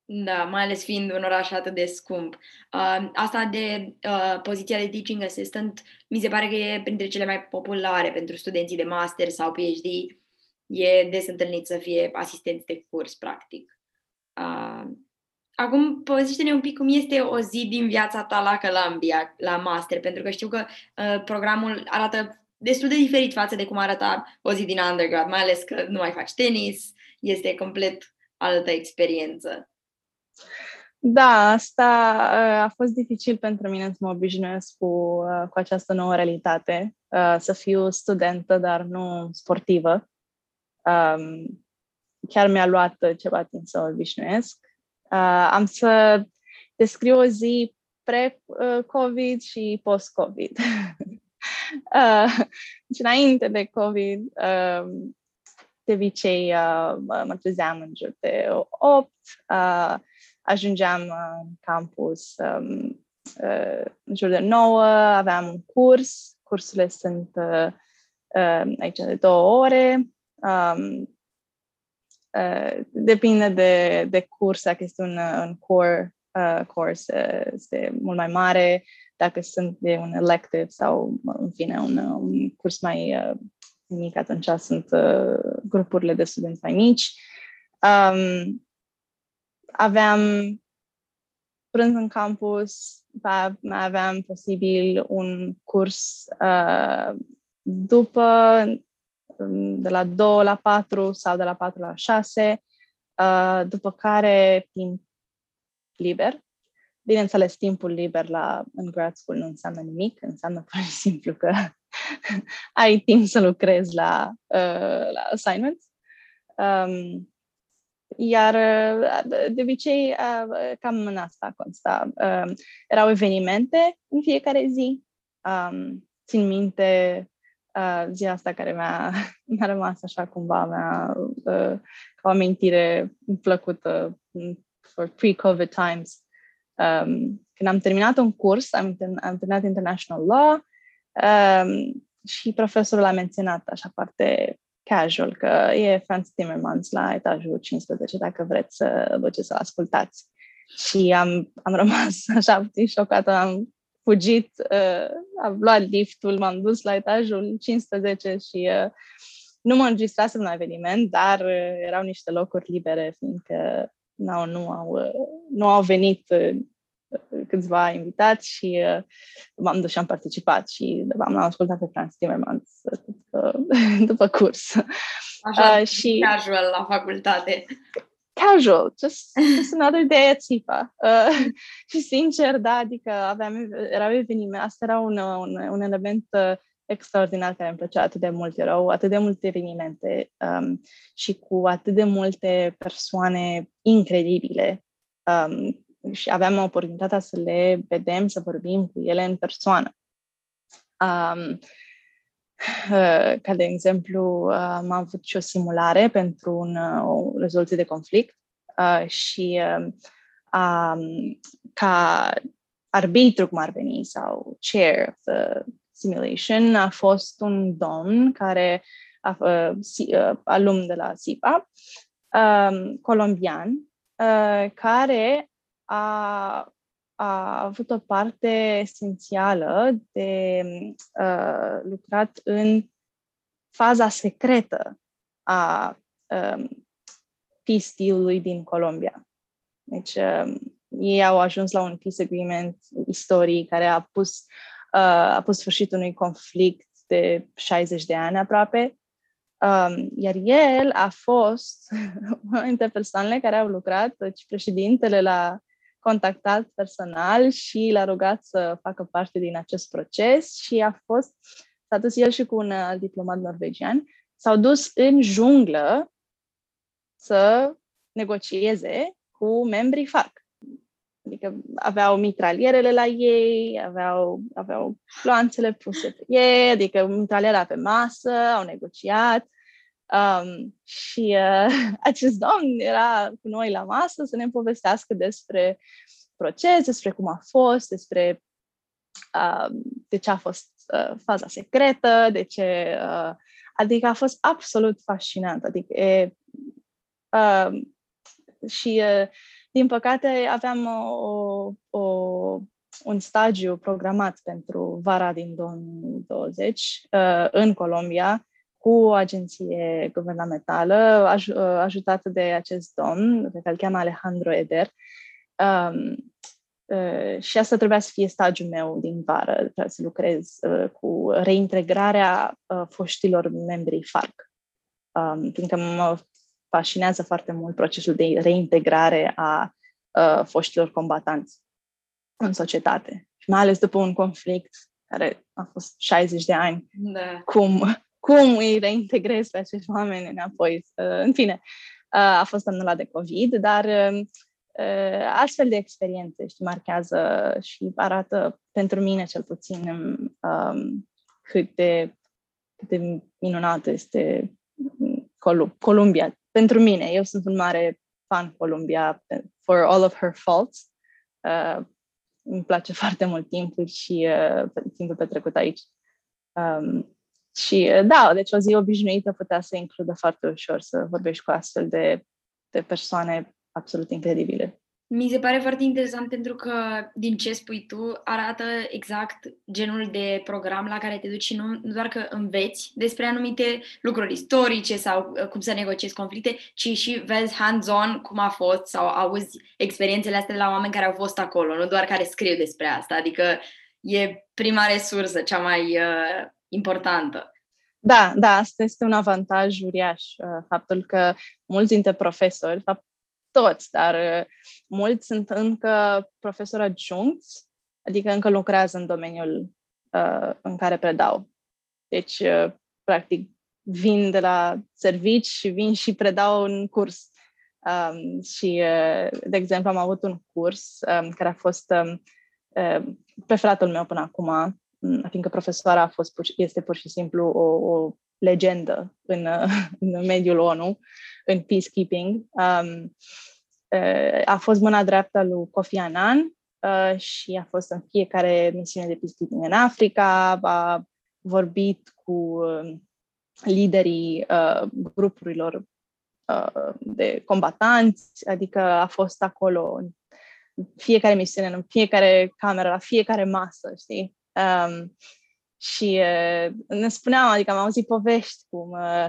Speaker 1: Da, mai ales fiind un oraș atât de scump. Uh, asta de uh, poziția de teaching assistant mi se pare că e printre cele mai populare pentru studenții de master sau PhD. E des întâlnit să fie asistenți de curs, practic. Uh, acum, povestește-ne un pic cum este o zi din viața ta la Columbia, la master, pentru că știu că uh, programul arată destul de diferit față de cum arăta o zi din undergrad, mai ales că nu mai faci tenis, este complet altă experiență.
Speaker 2: Da, asta uh, a fost dificil pentru mine să mă obișnuiesc cu, uh, cu această nouă realitate, uh, să fiu studentă, dar nu sportivă. Um, chiar mi-a luat uh, ceva timp să o obișnuiesc. Uh, am să descriu o zi pre-COVID și post-COVID. uh, deci înainte de COVID, uh, de obicei uh, mă trezeam în jur de 8, uh, ajungeam în campus um, uh, în jur de 9, aveam un curs, cursurile sunt uh, uh, aici de două ore, um, uh, depinde de, de curs, dacă este un, un core uh, course, uh, este mult mai mare, dacă sunt de un elective sau, în fine, un, un curs mai uh, mic, atunci sunt uh, grupurile de studenți mai mici. Um, aveam prânz în campus, mai aveam posibil un curs uh, după, um, de la 2 la 4 sau de la 4 la 6, uh, după care timp liber. Bineînțeles, timpul liber la, în grad school nu înseamnă nimic, înseamnă pur și simplu că ai timp să lucrezi la, uh, la assignments. Um, iar de obicei cam în asta consta. Um, erau evenimente în fiecare zi. Um, țin minte uh, ziua asta care mi-a, mi-a rămas așa cumva mea, uh, ca o amintire plăcută for pre-COVID times. Um, când am terminat un curs, am, am terminat International Law um, și profesorul a menționat așa foarte casual că e Franz Timmermans la etajul 15 dacă vreți să vă ce să ascultați. Și am, am rămas așa puțin șocată, am fugit, uh, am luat liftul, m-am dus la etajul 15 și uh, nu mă înregistrasem la eveniment, dar uh, erau niște locuri libere, fiindcă nu, nu, au, uh, nu au venit uh, câțiva invitați și uh, m-am dus și am participat și am ascultat pe Franz Timmermans după, după curs.
Speaker 1: Așa, uh, și casual la facultate.
Speaker 2: Casual, just, just another day at SIPA. Uh, și sincer, da, adică aveam, erau evenimente, asta era un, un, un element uh, extraordinar care îmi plăcea atât de mult. Erau atât de multe evenimente um, și cu atât de multe persoane incredibile um, și aveam oportunitatea să le vedem, să vorbim cu ele în persoană. Um, uh, ca de exemplu, uh, am avut și o simulare pentru un, uh, o rezoluție de conflict uh, și uh, um, ca arbitru, cum ar veni, sau chair of the simulation, a fost un domn care a, uh, uh, alum de la SIPA, um, colombian, uh, care a, a avut o parte esențială de uh, lucrat în faza secretă a um, peace deal-ului din Colombia. Deci, um, ei au ajuns la un peace agreement istoric care a pus, uh, a pus sfârșit unui conflict de 60 de ani aproape, Um, iar el a fost una dintre persoanele care au lucrat, deci președintele la contactat personal și l-a rugat să facă parte din acest proces și a fost, s-a dus el și cu un alt diplomat norvegian, s-au dus în junglă să negocieze cu membrii FARC. Adică aveau mitralierele la ei, aveau, aveau planțele puse pe ei, adică mitraliera pe masă, au negociat. Um, și uh, acest domn era cu noi la masă să ne povestească despre proces, despre cum a fost, despre uh, de ce a fost uh, faza secretă, de ce. Uh, adică a fost absolut fascinant. Adică e, uh, și uh, din păcate aveam o, o, un stagiu programat pentru vara din 2020 uh, în Colombia cu o agenție guvernamentală aj- uh, ajutată de acest domn, pe care îl cheamă Alejandro Eder. Um, uh, și asta trebuia să fie stagiul meu din vară, trebuia să lucrez uh, cu reintegrarea uh, foștilor membrii FARC. Um, fiindcă mă fascinează foarte mult procesul de reintegrare a uh, foștilor combatanți în societate. Și mai ales după un conflict care a fost 60 de ani. Da. Cum cum îi reintegrez pe acești oameni înapoi. În fine, a fost anulat de COVID, dar astfel de experiențe știi, marchează și arată pentru mine cel puțin um, cât, de, cât de minunată este Col- Columbia. Pentru mine, eu sunt un mare fan Columbia for all of her faults. Uh, îmi place foarte mult timpul și uh, timpul petrecut aici. Um, și da, deci o zi obișnuită putea să includă foarte ușor să vorbești cu astfel de, de persoane absolut incredibile.
Speaker 1: Mi se pare foarte interesant pentru că, din ce spui tu, arată exact genul de program la care te duci și nu, nu doar că înveți despre anumite lucruri istorice sau uh, cum să negociezi conflicte, ci și vezi hands-on cum a fost sau auzi experiențele astea de la oameni care au fost acolo, nu doar care scriu despre asta. Adică e prima resursă, cea mai uh, importantă.
Speaker 2: Da, da, asta este un avantaj uriaș, uh, faptul că mulți dintre profesori, fapt, toți, dar uh, mulți sunt încă profesori adjuncți, adică încă lucrează în domeniul uh, în care predau. Deci, uh, practic, vin de la servici și vin și predau un curs. Um, și, uh, de exemplu, am avut un curs um, care a fost um, uh, preferatul meu până acum, mm, fiindcă profesoara a fost pur, este pur și simplu o, o legendă în, în mediul ONU, în peacekeeping. Um, uh, a fost mâna dreaptă lui Kofi Annan uh, și a fost în fiecare misiune de peacekeeping în Africa, a vorbit cu uh, liderii uh, grupurilor uh, de combatanți, adică a fost acolo în fiecare misiune, în fiecare cameră, la fiecare masă, știi? Um, și uh, ne spuneam, adică am auzit povești cum uh,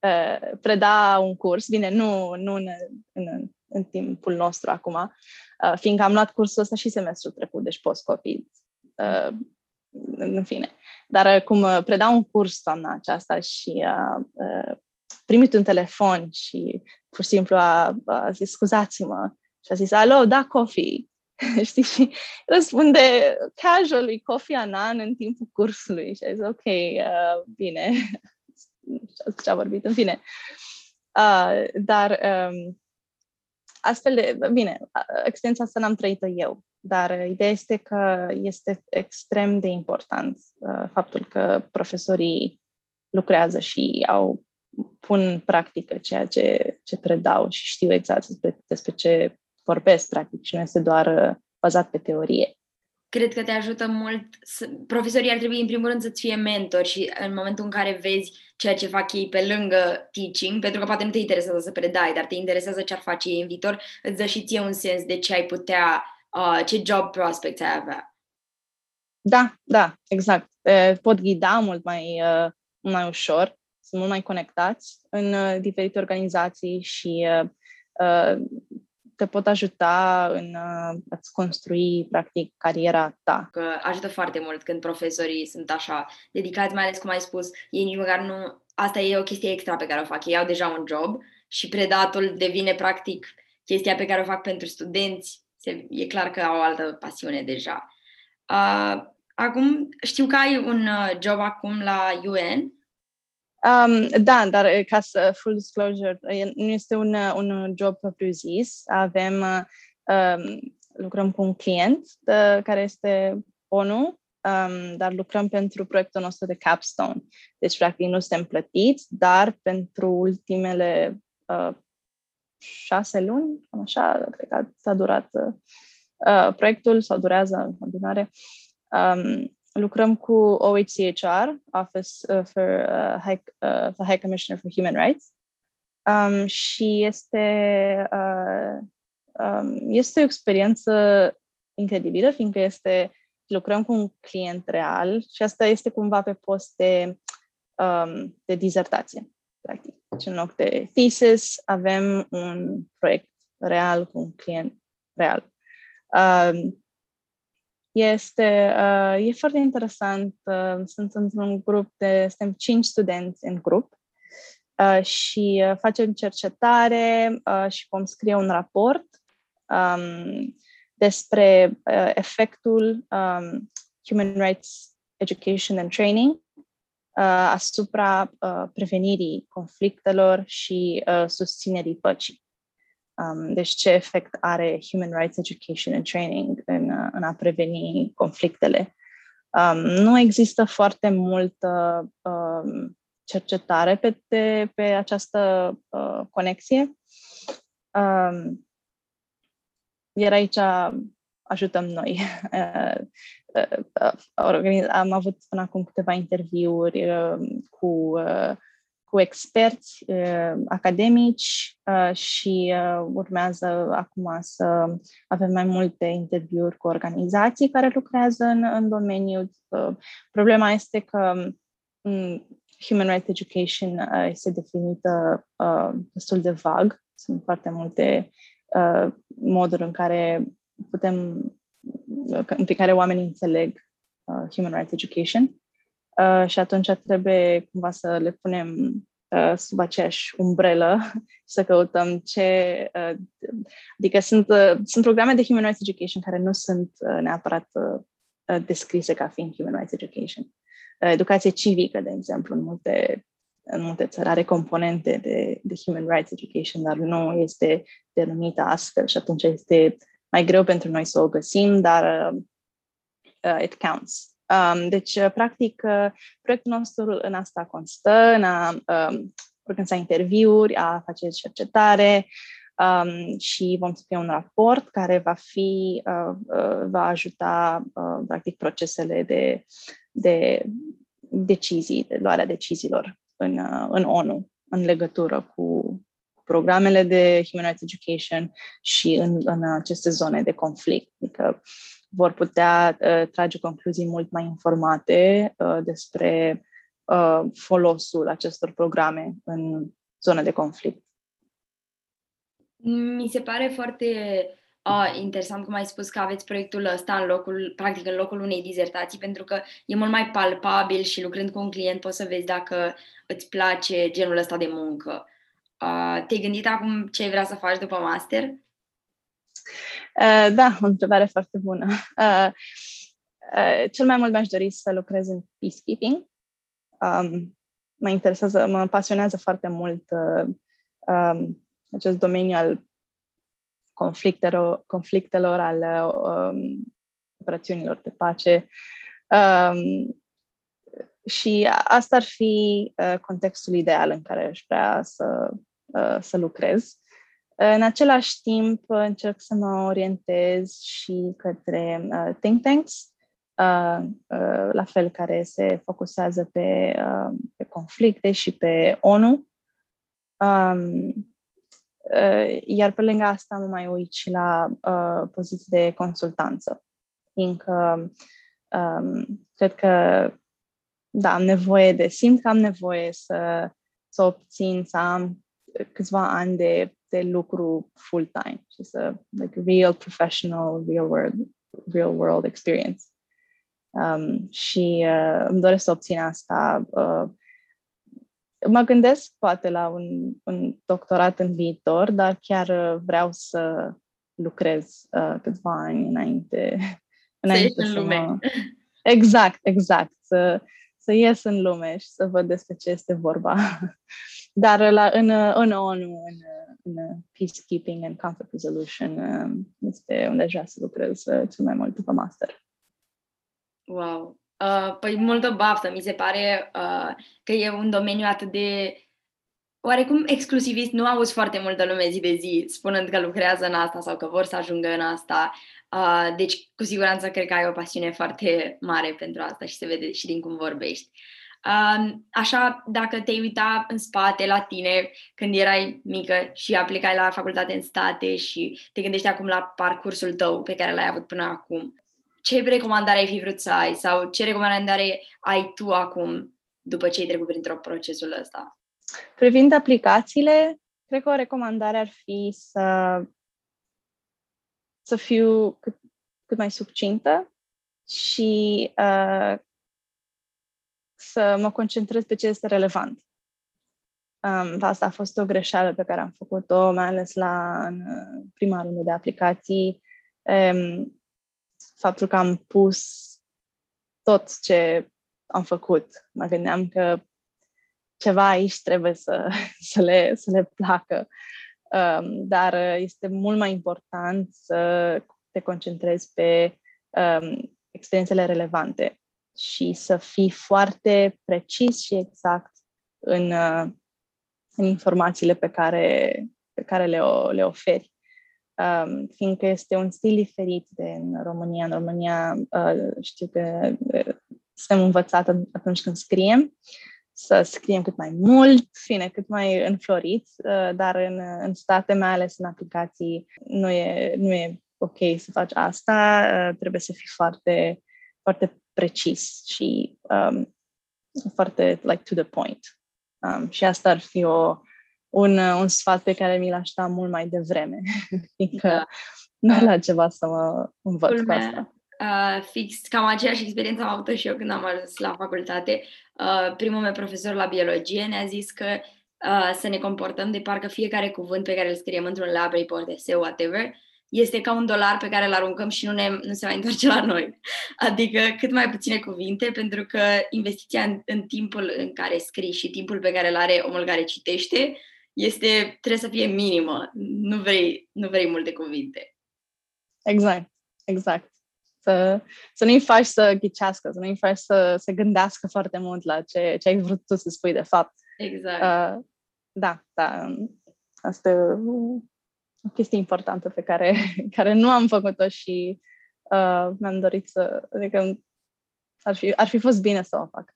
Speaker 2: uh, preda un curs, bine, nu, nu în, în, în timpul nostru acum, uh, fiindcă am luat cursul ăsta și semestrul trecut, deci post-COVID, uh, în fine. Dar uh, cum uh, preda un curs toamna aceasta și a uh, uh, primit un telefon și pur și simplu a, a zis, scuzați-mă, și a zis, alo, da, Coffee. Știi? Și răspunde casually Kofi Annan în timpul cursului și a zis, ok, uh, bine, ce a vorbit, în fine. Uh, dar um, astfel de, bine, experiența asta n-am trăit-o eu, dar ideea este că este extrem de important uh, faptul că profesorii lucrează și au pun în practică ceea ce, ce predau și știu exact despre, despre ce vorbesc, practic, și nu este doar uh, bazat pe teorie.
Speaker 1: Cred că te ajută mult. Să... Profesorii ar trebui, în primul rând, să-ți fie mentori și în momentul în care vezi ceea ce fac ei pe lângă teaching, pentru că poate nu te interesează să predai, dar te interesează ce ar face ei în viitor, îți dă și ție un sens de ce ai putea, uh, ce job prospects ai avea.
Speaker 2: Da, da, exact. Pot ghida mult mai, uh, mai ușor, sunt mult mai conectați în uh, diferite organizații și uh, te pot ajuta în a-ți construi, practic, cariera ta.
Speaker 1: Că ajută foarte mult când profesorii sunt așa dedicați, mai ales cum ai spus, ei nici măcar nu... Asta e o chestie extra pe care o fac. Ei au deja un job și predatul devine, practic, chestia pe care o fac pentru studenți. Se, e clar că au o altă pasiune deja. Uh, acum, știu că ai un uh, job acum la UN
Speaker 2: Um, da, dar eh, ca să full disclosure, nu este un, eh, un job propriu-zis. Avem, um, lucrăm cu un client de, care este ONU, um, dar lucrăm pentru proiectul nostru de capstone. Deci, practic, nu suntem plătiți, dar pentru ultimele uh, șase luni, cam așa, cred că s-a durat uh, proiectul sau durează în continuare. Um, lucrăm cu OHCHR, Office uh, for, uh, High, uh, for High Commissioner for Human Rights, um, și este, uh, um, este o experiență incredibilă, fiindcă este lucrăm cu un client real și asta este cumva pe post de, um, de dizertație, practic. Deci în loc de thesis avem un proiect real cu un client real. Um, este uh, e foarte interesant. Uh, sunt într-un grup de, suntem cinci studenți în grup uh, și uh, facem cercetare uh, și vom scrie un raport um, despre uh, efectul um, Human Rights Education and Training uh, asupra uh, prevenirii conflictelor și uh, susținerii păcii. Um, deci ce efect are Human Rights Education and Training în, în a preveni conflictele. Um, nu există foarte multă um, cercetare pe, pe, pe această uh, conexie. Um, iar aici ajutăm noi. Am avut până acum câteva interviuri cu cu experți uh, academici uh, și uh, urmează acum să avem mai multe interviuri cu organizații care lucrează în, în domeniu. Uh, problema este că um, Human Rights Education uh, este definită uh, destul de vag. Sunt foarte multe uh, moduri în care putem, în care oamenii înțeleg uh, Human Rights Education. Uh, și atunci trebuie cumva să le punem uh, sub aceeași umbrelă și să căutăm ce. Uh, adică sunt, uh, sunt programe de Human Rights Education care nu sunt uh, neapărat uh, uh descrise ca fiind Human Rights Education. Uh, educație civică, de exemplu, în multe, în multe țări are componente de, de Human Rights Education, dar nu este denumită astfel și atunci este mai greu pentru noi să o găsim, dar uh, uh, it counts. Um, deci, uh, practic, uh, proiectul nostru în asta constă, în a um, organiza interviuri, a face cercetare um, și vom scrie un raport care va fi, uh, uh, va ajuta, uh, practic, procesele de, de decizii, de luarea deciziilor în, uh, în ONU în legătură cu programele de Human Rights Education și în, în aceste zone de conflict. Adică vor putea uh, trage concluzii mult mai informate uh, despre uh, folosul acestor programe în zona de conflict.
Speaker 1: Mi se pare foarte uh, interesant cum ai spus că aveți proiectul ăsta în locul, practic în locul unei dizertații, pentru că e mult mai palpabil și lucrând cu un client poți să vezi dacă îți place genul ăsta de muncă. Uh, te-ai gândit acum ce vrea să faci după master?
Speaker 2: Uh, da, o întrebare foarte bună. Uh, uh, cel mai mult mi-aș dori să lucrez în peacekeeping. Um, mă interesează, mă pasionează foarte mult uh, um, acest domeniu al conflictelor, conflictelor al um, operațiunilor de pace. Um, și asta ar fi uh, contextul ideal în care aș vrea să, uh, să lucrez. În același timp, încerc să mă orientez și către uh, think tanks, uh, uh, la fel care se focusează pe, uh, pe conflicte și pe ONU. Um, uh, iar pe lângă asta mă mai uit și la uh, poziții de consultanță, fiindcă um, cred că da, am nevoie de, simt că am nevoie să, să obțin, să am câțiva ani de de lucru full-time și să, like, real professional, real world, real world experience. Um, și uh, îmi doresc să obțin asta. Uh, mă gândesc poate la un, un doctorat în viitor, dar chiar uh, vreau să lucrez uh, câțiva ani înainte.
Speaker 1: înainte să, să în lume. Mă...
Speaker 2: Exact, exact. Să, să ies în lume și să văd despre ce este vorba. Dar la, în, în ONU, în, în peacekeeping and conflict resolution, um, este unde aș vrea să lucrez uh, cel mai mult după master.
Speaker 1: Wow! Uh, păi multă baftă, mi se pare uh, că e un domeniu atât de oarecum exclusivist. Nu auzi foarte multă lume zi de zi spunând că lucrează în asta sau că vor să ajungă în asta. Uh, deci, cu siguranță, cred că ai o pasiune foarte mare pentru asta și se vede și din cum vorbești. Așa, dacă te uita în spate la tine când erai mică și aplicai la facultate în state și te gândești acum la parcursul tău pe care l-ai avut până acum, ce recomandare ai fi vrut să ai sau ce recomandare ai tu acum după ce ai trecut printr-o procesul ăsta?
Speaker 2: Privind aplicațiile, cred că o recomandare ar fi să, să fiu cât, cât mai subcintă și uh, să mă concentrez pe ce este relevant. Um, asta a fost o greșeală pe care am făcut-o, mai ales la în prima rundă de aplicații. Um, faptul că am pus tot ce am făcut. Mă gândeam că ceva aici trebuie să, să, le, să le placă. Um, dar este mult mai important să te concentrezi pe um, experiențele relevante și să fii foarte precis și exact în, uh, în informațiile pe care, pe care le, le oferi. um, fiindcă este un stil diferit de în România. În România uh, știu că uh, suntem învățat atunci când scriem să scriem cât mai mult, fine, cât mai înflorit, uh, dar în, în state, mai ales în aplicații, nu e, nu e ok să faci asta, uh, trebuie să fii foarte, foarte precis și um, foarte like to the point. Um, și asta ar fi o, un, un sfat pe care mi l-aș da mult mai devreme, fiindcă da. nu la ceva să mă învăț Culmea. cu asta.
Speaker 1: Uh, fix, cam aceeași experiență am avut și eu când am ajuns la facultate. Uh, primul meu profesor la biologie ne-a zis că uh, să ne comportăm de parcă fiecare cuvânt pe care îl scriem într-un lab, report, eseu, whatever, este ca un dolar pe care îl aruncăm și nu, ne, nu se mai întoarce la noi. Adică cât mai puține cuvinte, pentru că investiția în, în timpul în care scrii și timpul pe care îl are omul care citește este, trebuie să fie minimă. Nu vrei, nu vrei multe cuvinte.
Speaker 2: Exact, exact. Să, să nu-i faci să ghicească, să nu-i faci să se gândească foarte mult la ce, ce ai vrut tu să spui de fapt.
Speaker 1: Exact. Uh,
Speaker 2: da, da. Asta e o chestie importantă pe care, care nu am făcut-o și uh, mi-am dorit să... Adică ar fi, ar fi fost bine să o fac.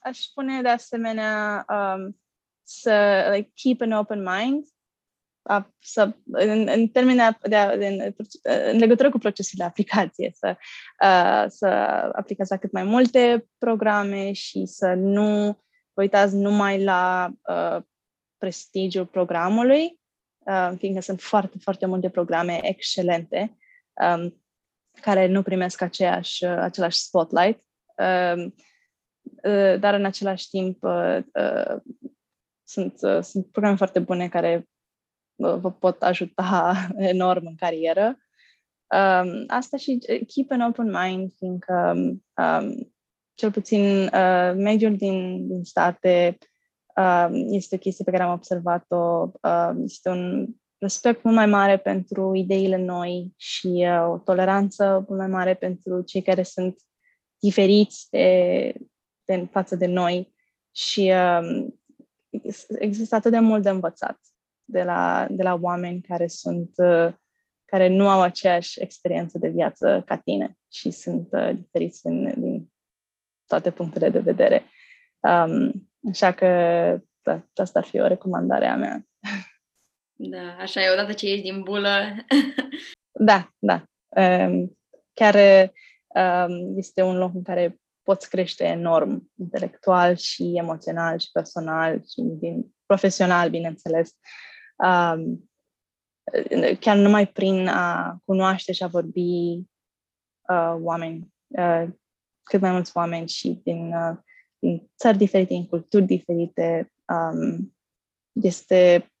Speaker 2: Aș spune de asemenea um, să like, keep an open mind a, să, în, în termen de, de, de, în legătură cu procesul de aplicație, să, uh, să aplicați la cât mai multe programe și să nu vă uitați numai la uh, prestigiul programului, uh, fiindcă sunt foarte, foarte multe programe excelente um, care nu primesc aceeași, uh, același spotlight, uh, uh, dar în același timp uh, uh, sunt, uh, sunt programe foarte bune care vă pot ajuta enorm în carieră. Um, asta și uh, keep an open mind, fiindcă um, cel puțin uh, mediul din, din state um, este o chestie pe care am observat-o. Um, este un respect mult mai mare pentru ideile noi și uh, o toleranță mult mai mare pentru cei care sunt diferiți de, de față de noi și um, există atât de mult de învățat de la, de la oameni care sunt uh, care nu au aceeași experiență de viață ca tine și sunt uh, diferiți din, din toate punctele de vedere. Um, așa că da, asta ar fi o recomandare a mea.
Speaker 1: Da, așa e, odată ce ești din bulă.
Speaker 2: da, da. Um, chiar um, este un loc în care poți crește enorm, intelectual și emoțional și personal și din, profesional, bineînțeles. Um, chiar numai prin a cunoaște și a vorbi uh, oameni, uh, cât mai mulți oameni și din, uh, din țări diferite, din culturi diferite, um, este,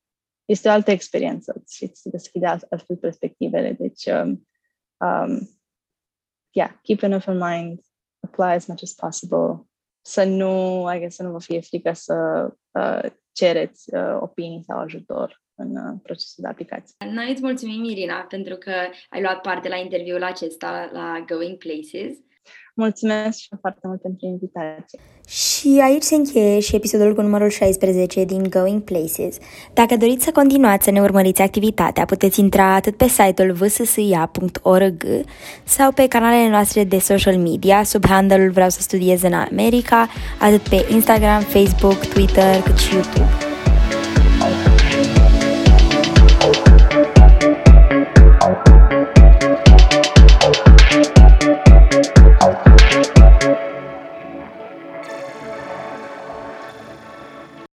Speaker 2: este o altă experiență și îți deschide altfel perspectivele. Deci, um, um, yeah, keep an open mind, apply as much as possible, să nu, I guess, să nu vă fie frică să uh, cereți uh, opinii sau ajutor în uh, procesul de aplicație.
Speaker 1: Noi îți mulțumim, Irina, pentru că ai luat parte la interviul acesta la Going Places.
Speaker 2: Mulțumesc și foarte mult pentru invitație.
Speaker 1: Și aici se încheie și episodul cu numărul 16 din Going Places. Dacă doriți să continuați să ne urmăriți activitatea, puteți intra atât pe site-ul vssia.org sau pe canalele noastre de social media sub handle-ul Vreau să studiez în America, atât pe Instagram, Facebook, Twitter cât și YouTube.